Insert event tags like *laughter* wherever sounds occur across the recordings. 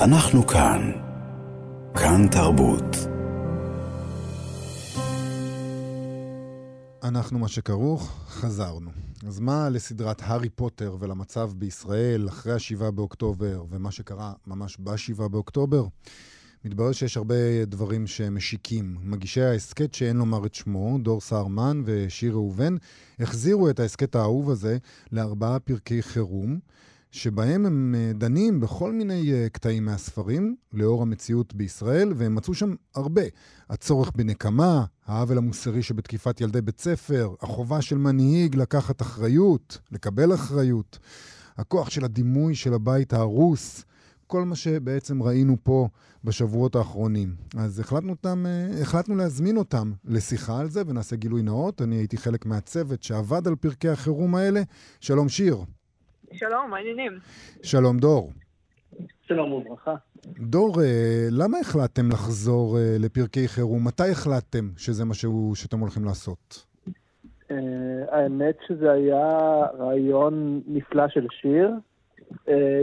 אנחנו כאן. כאן תרבות. אנחנו מה שכרוך, חזרנו. אז מה לסדרת הארי פוטר ולמצב בישראל אחרי השבעה באוקטובר ומה שקרה ממש בשבעה באוקטובר? מתברר שיש הרבה דברים שמשיקים. מגישי ההסכת שאין לומר את שמו, דור סהרמן ושיר ראובן, החזירו את ההסכת האהוב הזה לארבעה פרקי חירום. שבהם הם אה, דנים בכל מיני אה, קטעים מהספרים, לאור המציאות בישראל, והם מצאו שם הרבה. הצורך בנקמה, העוול המוסרי שבתקיפת ילדי בית ספר, החובה של מנהיג לקחת אחריות, לקבל אחריות, הכוח של הדימוי של הבית ההרוס, כל מה שבעצם ראינו פה בשבועות האחרונים. אז החלטנו, אותם, אה, החלטנו להזמין אותם לשיחה על זה, ונעשה גילוי נאות. אני הייתי חלק מהצוות שעבד על פרקי החירום האלה. שלום שיר. שלום, מה העניינים? שלום דור. שלום וברכה. דור, אה, למה החלטתם לחזור אה, לפרקי חירום? מתי החלטתם שזה מה שהוא, שאתם הולכים לעשות? Uh, האמת שזה היה רעיון נפלא של שיר.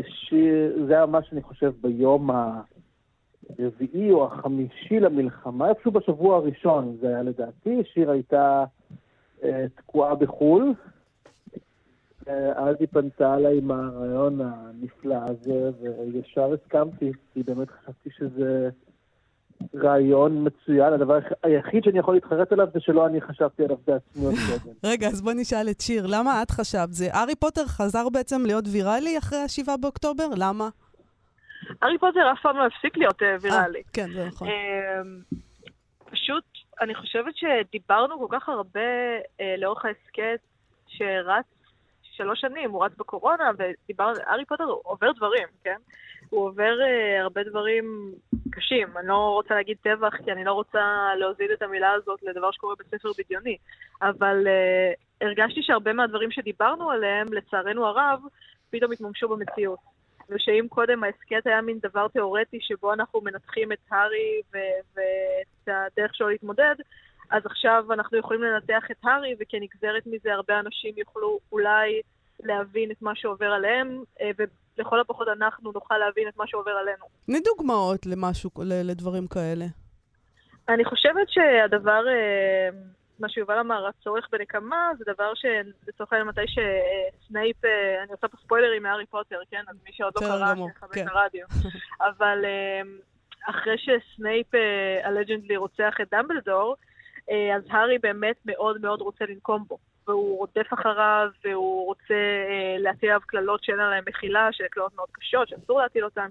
שיר, זה היה ממש, אני חושב, ביום הרביעי או החמישי למלחמה, איפשהו בשבוע הראשון זה היה לדעתי. שיר הייתה תקועה בחו"ל, אז היא פנתה אליי עם הרעיון הנפלא הזה, וישר הסכמתי, כי באמת חשבתי שזה רעיון מצוין. הדבר היחיד שאני יכול להתחרט עליו זה שלא אני חשבתי עליו בעצמי עוד קודם. *laughs* רגע, אז בוא נשאל את שיר, למה את חשבת? זה ארי פוטר חזר בעצם להיות ויראלי אחרי ה-7 באוקטובר? למה? ארי פוטר אף פעם לא הפסיק להיות אה, ויראלי. כן, זה נכון. אמ, פשוט, אני חושבת שדיברנו כל כך הרבה אה, לאורך ההסכת שרץ שלוש שנים, הוא רץ בקורונה, ודיברנו, ארי פוטר עובר דברים, כן? הוא עובר uh, הרבה דברים קשים. אני לא רוצה להגיד טבח, כי אני לא רוצה להוזיל את המילה הזאת לדבר שקורה בספר בדיוני, אבל uh, הרגשתי שהרבה מהדברים שדיברנו עליהם, לצערנו הרב, פתאום התממשו במציאות. ושאם קודם ההסכת היה מין דבר תיאורטי שבו אנחנו מנתחים את הארי ואת הדרך שלו להתמודד, אז עכשיו אנחנו יכולים לנתח את הארי, וכנגזרת מזה הרבה אנשים יוכלו אולי להבין את מה שעובר עליהם, אה, ולכל הפחות אנחנו נוכל להבין את מה שעובר עלינו. תני דוגמאות למשהו, לדברים כאלה. אני חושבת שהדבר, אה, מה שיובל אמר, הצורך בנקמה, זה דבר שלצורך העניין מתי שסנייפ, אה, אני עושה פה ספוילרים מהארי פוטר, כן? אז מי שעוד לא קרא, שיכבד כן. את הרדיו. *laughs* אבל אחרי שסנייפ הלג'נדלי רוצח את דמבלדור, אז הארי באמת מאוד מאוד רוצה לנקום בו. והוא רודף אחריו, והוא רוצה אה, להטיל עליו קללות שאין עליהן מחילה, שאלה קללות מאוד קשות, שאסור להטיל אותן.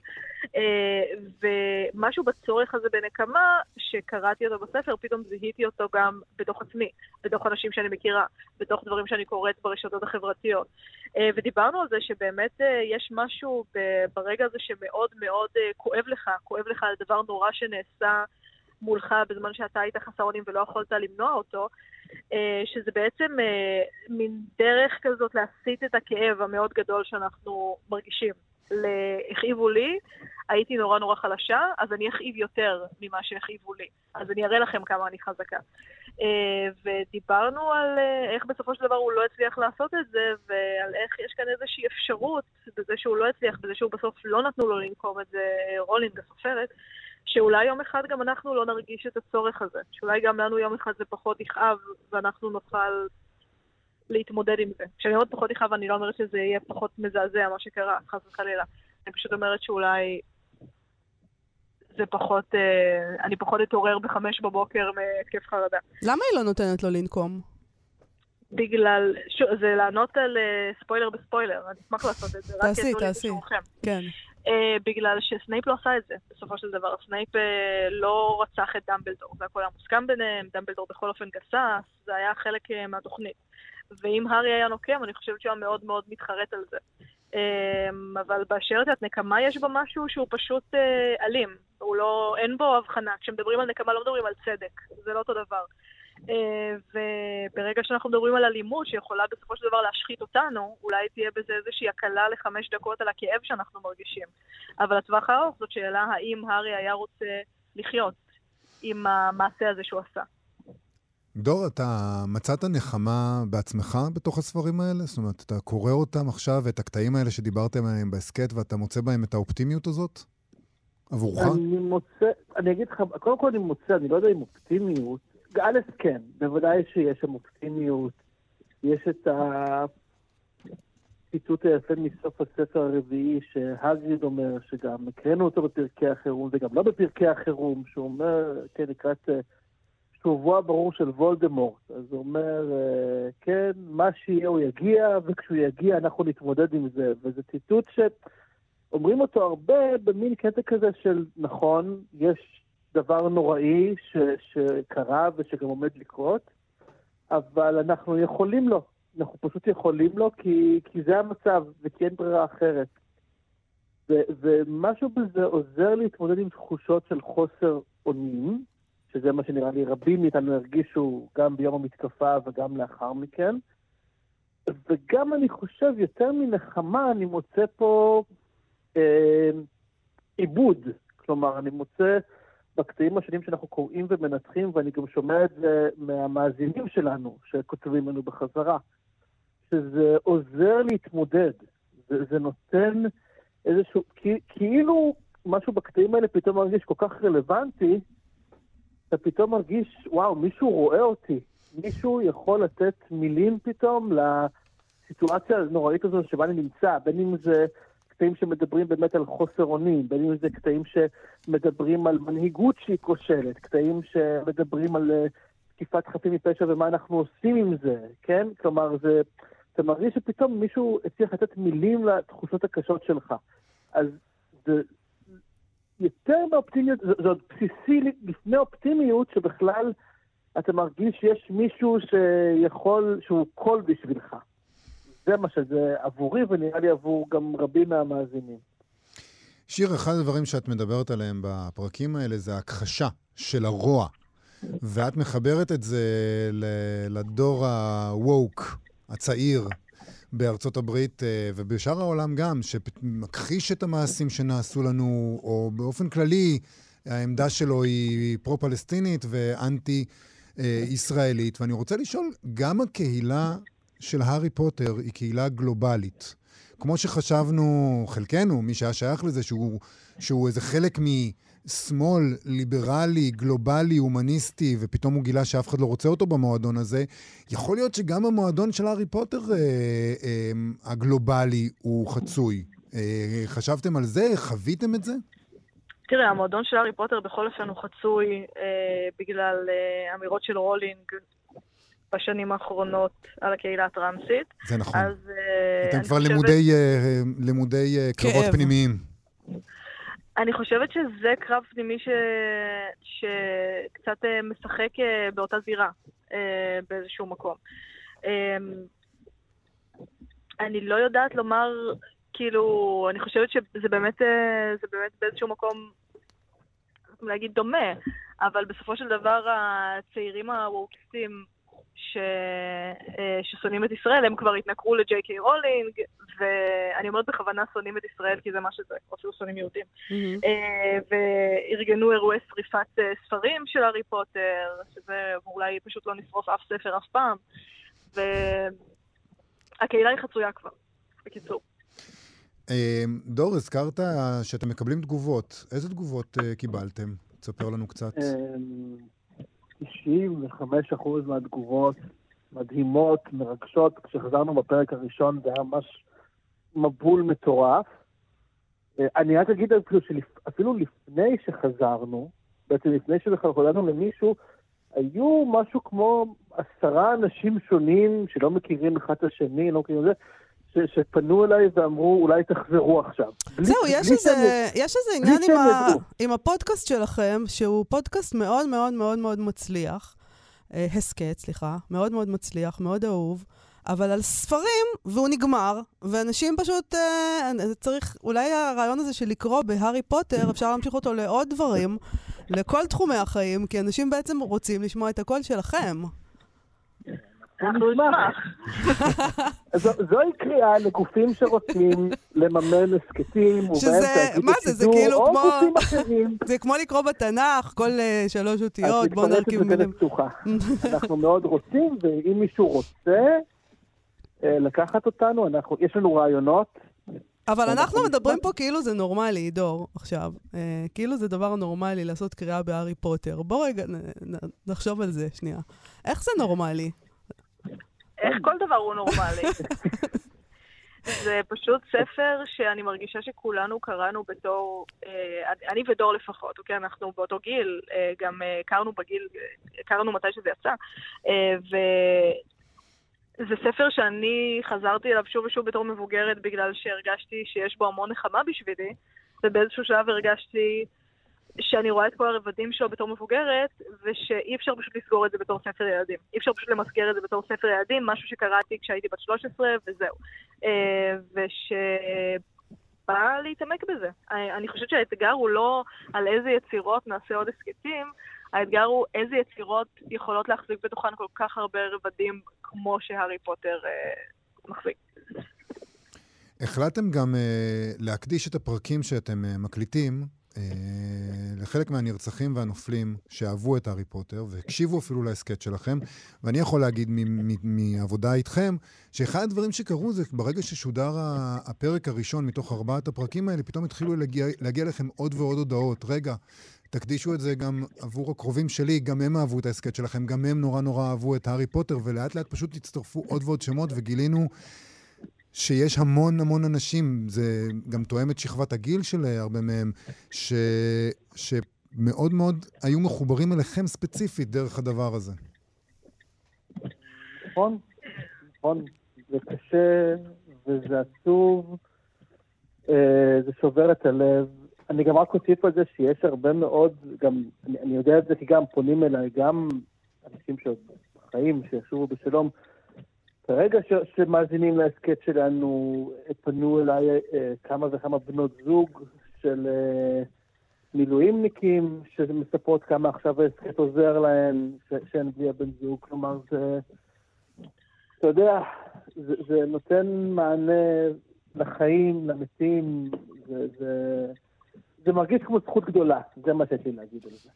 אה, ומשהו בצורך הזה בנקמה, שקראתי אותו בספר, פתאום זיהיתי אותו גם בתוך עצמי, בתוך אנשים שאני מכירה, בתוך דברים שאני קוראת ברשתות החברתיות. אה, ודיברנו על זה שבאמת אה, יש משהו ברגע הזה שמאוד מאוד אה, כואב לך, כואב לך על דבר נורא שנעשה. מולך בזמן שאתה היית חסר אונים ולא יכולת למנוע אותו, אה, שזה בעצם אה, מין דרך כזאת להסיט את הכאב המאוד גדול שאנחנו מרגישים. הכאיבו לי, הייתי נורא נורא חלשה, אז אני אכאיב יותר ממה שהכאיבו לי. אז אני אראה לכם כמה אני חזקה. אה, ודיברנו על איך בסופו של דבר הוא לא הצליח לעשות את זה, ועל איך יש כאן איזושהי אפשרות בזה שהוא לא הצליח, בזה שהוא בסוף לא נתנו לו לנקום את זה, רולינג הסופרת, שאולי יום אחד גם אנחנו לא נרגיש את הצורך הזה, שאולי גם לנו יום אחד זה פחות יכאב ואנחנו נוכל להתמודד עם זה. כשאני אומרת פחות יכאב, אני לא אומרת שזה יהיה פחות מזעזע מה שקרה, חס וחלילה. אני פשוט אומרת שאולי זה פחות, אה, אני פחות אתעורר בחמש בבוקר מהתקף חרדה. למה היא לא נותנת לו לנקום? בגלל, שוב, זה לענות על uh, ספוילר בספוילר, אני אשמח לעשות את זה. תעשי, תעשי. כן. Uh, בגלל שסנייפ לא עשה את זה, בסופו של דבר. סנייפ uh, לא רצח את דמבלדור, זה הכל היה מוסכם ביניהם, דמבלדור בכל אופן גסס, זה היה חלק uh, מהתוכנית. ואם הארי היה נוקם, אני חושבת שהוא היה מאוד מאוד מתחרט על זה. Um, אבל באשר לנקמה יש בה משהו שהוא פשוט uh, אלים. הוא לא, אין בו הבחנה. כשמדברים על נקמה לא מדברים על צדק, זה לא אותו דבר. אה, וברגע שאנחנו מדברים על אלימות שיכולה בסופו של דבר להשחית אותנו, אולי תהיה בזה איזושהי הקלה לחמש דקות על הכאב שאנחנו מרגישים. אבל לטווח הארוך זאת שאלה האם הארי היה רוצה לחיות עם המעשה הזה שהוא עשה. דור, אתה מצאת נחמה בעצמך בתוך הספרים האלה? זאת אומרת, אתה קורא אותם עכשיו, את הקטעים האלה שדיברתם עליהם בהסכת, ואתה מוצא בהם את האופטימיות הזאת? עבורך? אני מוצא, אני אגיד לך, קודם כל אני מוצא, אני לא יודע אם אופטימיות, א', כן, בוודאי שיש שם אופטימיות. יש את הציטוט היפה מסוף הספר הרביעי שהגריד אומר, שגם הקראנו אותו בפרקי החירום, וגם לא בפרקי החירום, שהוא אומר, כן, לקראת שובו הברור של וולדמורט. אז הוא אומר, כן, מה שיהיה הוא יגיע, וכשהוא יגיע אנחנו נתמודד עם זה. וזה ציטוט שאומרים אותו הרבה במין קטע כזה של, נכון, יש דבר נוראי ש, שקרה ושגם עומד לקרות, אבל אנחנו יכולים לו. אנחנו פשוט יכולים לו כי, כי זה המצב וכי אין ברירה אחרת. ו, ומשהו בזה עוזר להתמודד עם תחושות של חוסר אונים, שזה מה שנראה לי רבים מאיתנו הרגישו גם ביום המתקפה וגם לאחר מכן. וגם אני חושב, יותר מנחמה, אני מוצא פה אה, עיבוד. כלומר, אני מוצא בקטעים השונים שאנחנו קוראים ומנתחים, ואני גם שומע את זה מהמאזינים שלנו, שכותבים לנו בחזרה, שזה עוזר להתמודד. זה, זה נותן איזשהו, כאילו משהו בקטעים האלה פתאום מרגיש כל כך רלוונטי, אתה פתאום מרגיש, וואו, מישהו רואה אותי. מישהו יכול לתת מילים פתאום לסיטואציה הנוראית הזו שבה אני נמצא, בין אם זה קטעים שמדברים באמת על חוסר אונים, בין אם זה קטעים שמדברים על מנהיגות שהיא כושלת, קטעים שמדברים על uh, תקיפת חפים מפשע ומה אנחנו עושים עם זה, כן? כלומר, זה, אתה מרגיש שפתאום מישהו הצליח לתת מילים לתחושות הקשות שלך. אז זה יותר מאופטימיות, זה, זה עוד בסיסי לפני אופטימיות, שבכלל אתה מרגיש שיש מישהו שיכול, שהוא קול בשבילך. זה מה שזה עבורי, ונראה לי עבור גם רבים מהמאזינים. שיר, אחד הדברים שאת מדברת עליהם בפרקים האלה זה הכחשה של הרוע. ואת מחברת את זה לדור ה-woke, הצעיר, בארצות הברית אה, ובשאר העולם גם, שמכחיש את המעשים שנעשו לנו, או באופן כללי, העמדה שלו היא פרו-פלסטינית ואנטי-ישראלית. ואני רוצה לשאול, גם הקהילה של הארי פוטר היא קהילה גלובלית. כמו שחשבנו, חלקנו, מי שהיה שייך לזה, שהוא, שהוא איזה חלק משמאל ליברלי, גלובלי, הומניסטי, ופתאום הוא גילה שאף אחד לא רוצה אותו במועדון הזה, יכול להיות שגם המועדון של הארי פוטר אה, אה, הגלובלי הוא חצוי. אה, חשבתם על זה? חוויתם את זה? תראה, המועדון של הארי פוטר בכל אופן הוא חצוי אה, בגלל אה, אמירות של רולינג בשנים האחרונות על הקהילה הטרנסית. זה נכון. אז... אה, אתם כבר לימודי, חושבת... לימודי אה, קרבות פנימיים. אני חושבת שזה קרב פנימי ש... שקצת אה, משחק באותה זירה באיזשהו מקום. אני לא יודעת לומר, כאילו, אני חושבת שזה באמת, זה באמת באיזשהו מקום, להגיד דומה, אבל בסופו של דבר הצעירים הוורקיסטים ש... אה, ששונאים את ישראל, הם כבר התנכרו לג'יי קיי רולינג, ואני אומרת בכוונה שונאים את ישראל, כי זה מה שזה, או אפילו שונאים יהודים. Mm-hmm. וארגנו אירועי שריפת אה, ספרים של הארי פוטר, שזה אולי פשוט לא נשרוף אף ספר אף פעם. והקהילה היא חצויה כבר, בקיצור. דור, הזכרת שאתם מקבלים תגובות. איזה תגובות קיבלתם? תספר לנו קצת. 95% מהתגובות מדהימות, מרגשות. כשחזרנו בפרק הראשון זה היה ממש מבול מטורף. אה, אני רק אגיד אפילו שאפילו לפני שחזרנו, בעצם לפני הודענו למישהו, היו משהו כמו עשרה אנשים שונים שלא מכירים אחד את השני, לא מכירים את זה, ש, שפנו אליי ואמרו, אולי תחזרו עכשיו. זהו, יש, איזה, יש איזה עניין עם, ה, עם הפודקאסט שלכם, שהוא פודקאסט מאוד מאוד מאוד מאוד מצליח, אה, הסכת, סליחה, מאוד מאוד מצליח, מאוד אהוב. אבל על ספרים, והוא נגמר, ואנשים פשוט, אה, צריך, אולי הרעיון הזה של לקרוא בהארי פוטר, אפשר להמשיך אותו לעוד דברים, לכל תחומי החיים, כי אנשים בעצם רוצים לשמוע את הקול שלכם. אנחנו נשמח. *laughs* זוהי קריאה לגופים שרוצים לממן הסכתים, שזה, מה זה, זה כאילו כמו... *laughs* זה כמו לקרוא בתנ"ך, כל אה, שלוש אותיות, בוא נרכיב מילים. *laughs* אנחנו מאוד רוצים, ואם מישהו רוצה אה, לקחת אותנו, יש לנו רעיונות אבל אנחנו מדברים פה כאילו זה נורמלי, דור, עכשיו. אה, כאילו זה דבר נורמלי לעשות קריאה בהארי פוטר. בוא רגע נחשוב על זה שנייה. איך זה נורמלי? איך כל דבר הוא נורמלי? זה פשוט ספר שאני מרגישה שכולנו קראנו בתור, אה, אני ודור לפחות, אוקיי? אנחנו באותו גיל, אה, גם אה, הכרנו בגיל, הכרנו מתי שזה יצא. וזה ספר שאני חזרתי אליו שוב ושוב בתור מבוגרת בגלל שהרגשתי שיש בו המון נחמה בשבילי, ובאיזשהו שלב הרגשתי שאני רואה את כל הרבדים שלו בתור מבוגרת, ושאי אפשר פשוט לסגור את זה בתור ספר ילדים. אי אפשר פשוט למסגר את זה בתור ספר ילדים, משהו שקראתי כשהייתי בת 13, וזהו. אה, ושבא להתעמק בזה. אני חושבת שהאתגר הוא לא על איזה יצירות נעשה עוד הסכתים, האתגר הוא איזה יצירות יכולות להחזיק בתוכן כל כך הרבה רבדים כמו שהארי פוטר אה, מחזיק. החלטתם גם להקדיש את הפרקים שאתם מקליטים אה, לחלק מהנרצחים והנופלים שאהבו את הארי פוטר והקשיבו אפילו להסכת שלכם, ואני יכול להגיד מעבודה איתכם, שאחד הדברים שקרו זה ברגע ששודר הפרק הראשון מתוך ארבעת הפרקים האלה, פתאום התחילו להגיע, להגיע לכם עוד ועוד הודעות. רגע, תקדישו את זה גם עבור הקרובים שלי, גם הם אהבו את ההסכת שלכם, גם הם נורא נורא אהבו את הארי פוטר, ולאט לאט פשוט הצטרפו עוד ועוד שמות וגילינו שיש המון המון אנשים, זה גם תואם את שכבת הגיל של הרבה מהם, ש, שמאוד מאוד היו מחוברים אליכם ספציפית דרך הדבר הזה. נכון, נכון. זה קשה וזה עצוב, אה, זה שובר את הלב. אני גם רק אוסיף על זה שיש הרבה מאוד, גם, אני, יודע את זה כי גם פונים אליי, גם אנשים שעוד בחיים, שישובו בשלום, ברגע ש- שמאזינים להסכת שלנו, פנו אליי אה, כמה וכמה בנות זוג של אה, מילואימניקים, שמספרות כמה עכשיו ההסכת עוזר להן, שאין בלי הבן זוג. כלומר, זה, אתה יודע, זה, זה נותן מענה לחיים, למתים, זה, זה, זה מרגיש כמו זכות גדולה, זה מה שיש לי להגיד על זה.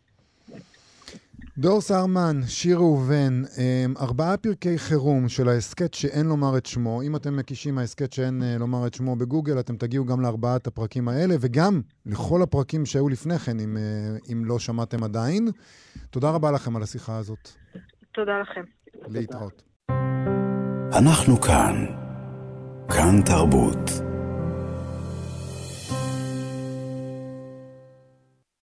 דור סרמן, שיר ראובן, אמ, ארבעה פרקי חירום של ההסכת שאין לומר את שמו. אם אתם מקישים ההסכת שאין אה, לומר את שמו בגוגל, אתם תגיעו גם לארבעת הפרקים האלה, וגם לכל הפרקים שהיו לפני כן, אם, אה, אם לא שמעתם עדיין. תודה רבה לכם על השיחה הזאת. תודה לכם. להתראות. אנחנו כאן. כאן תרבות.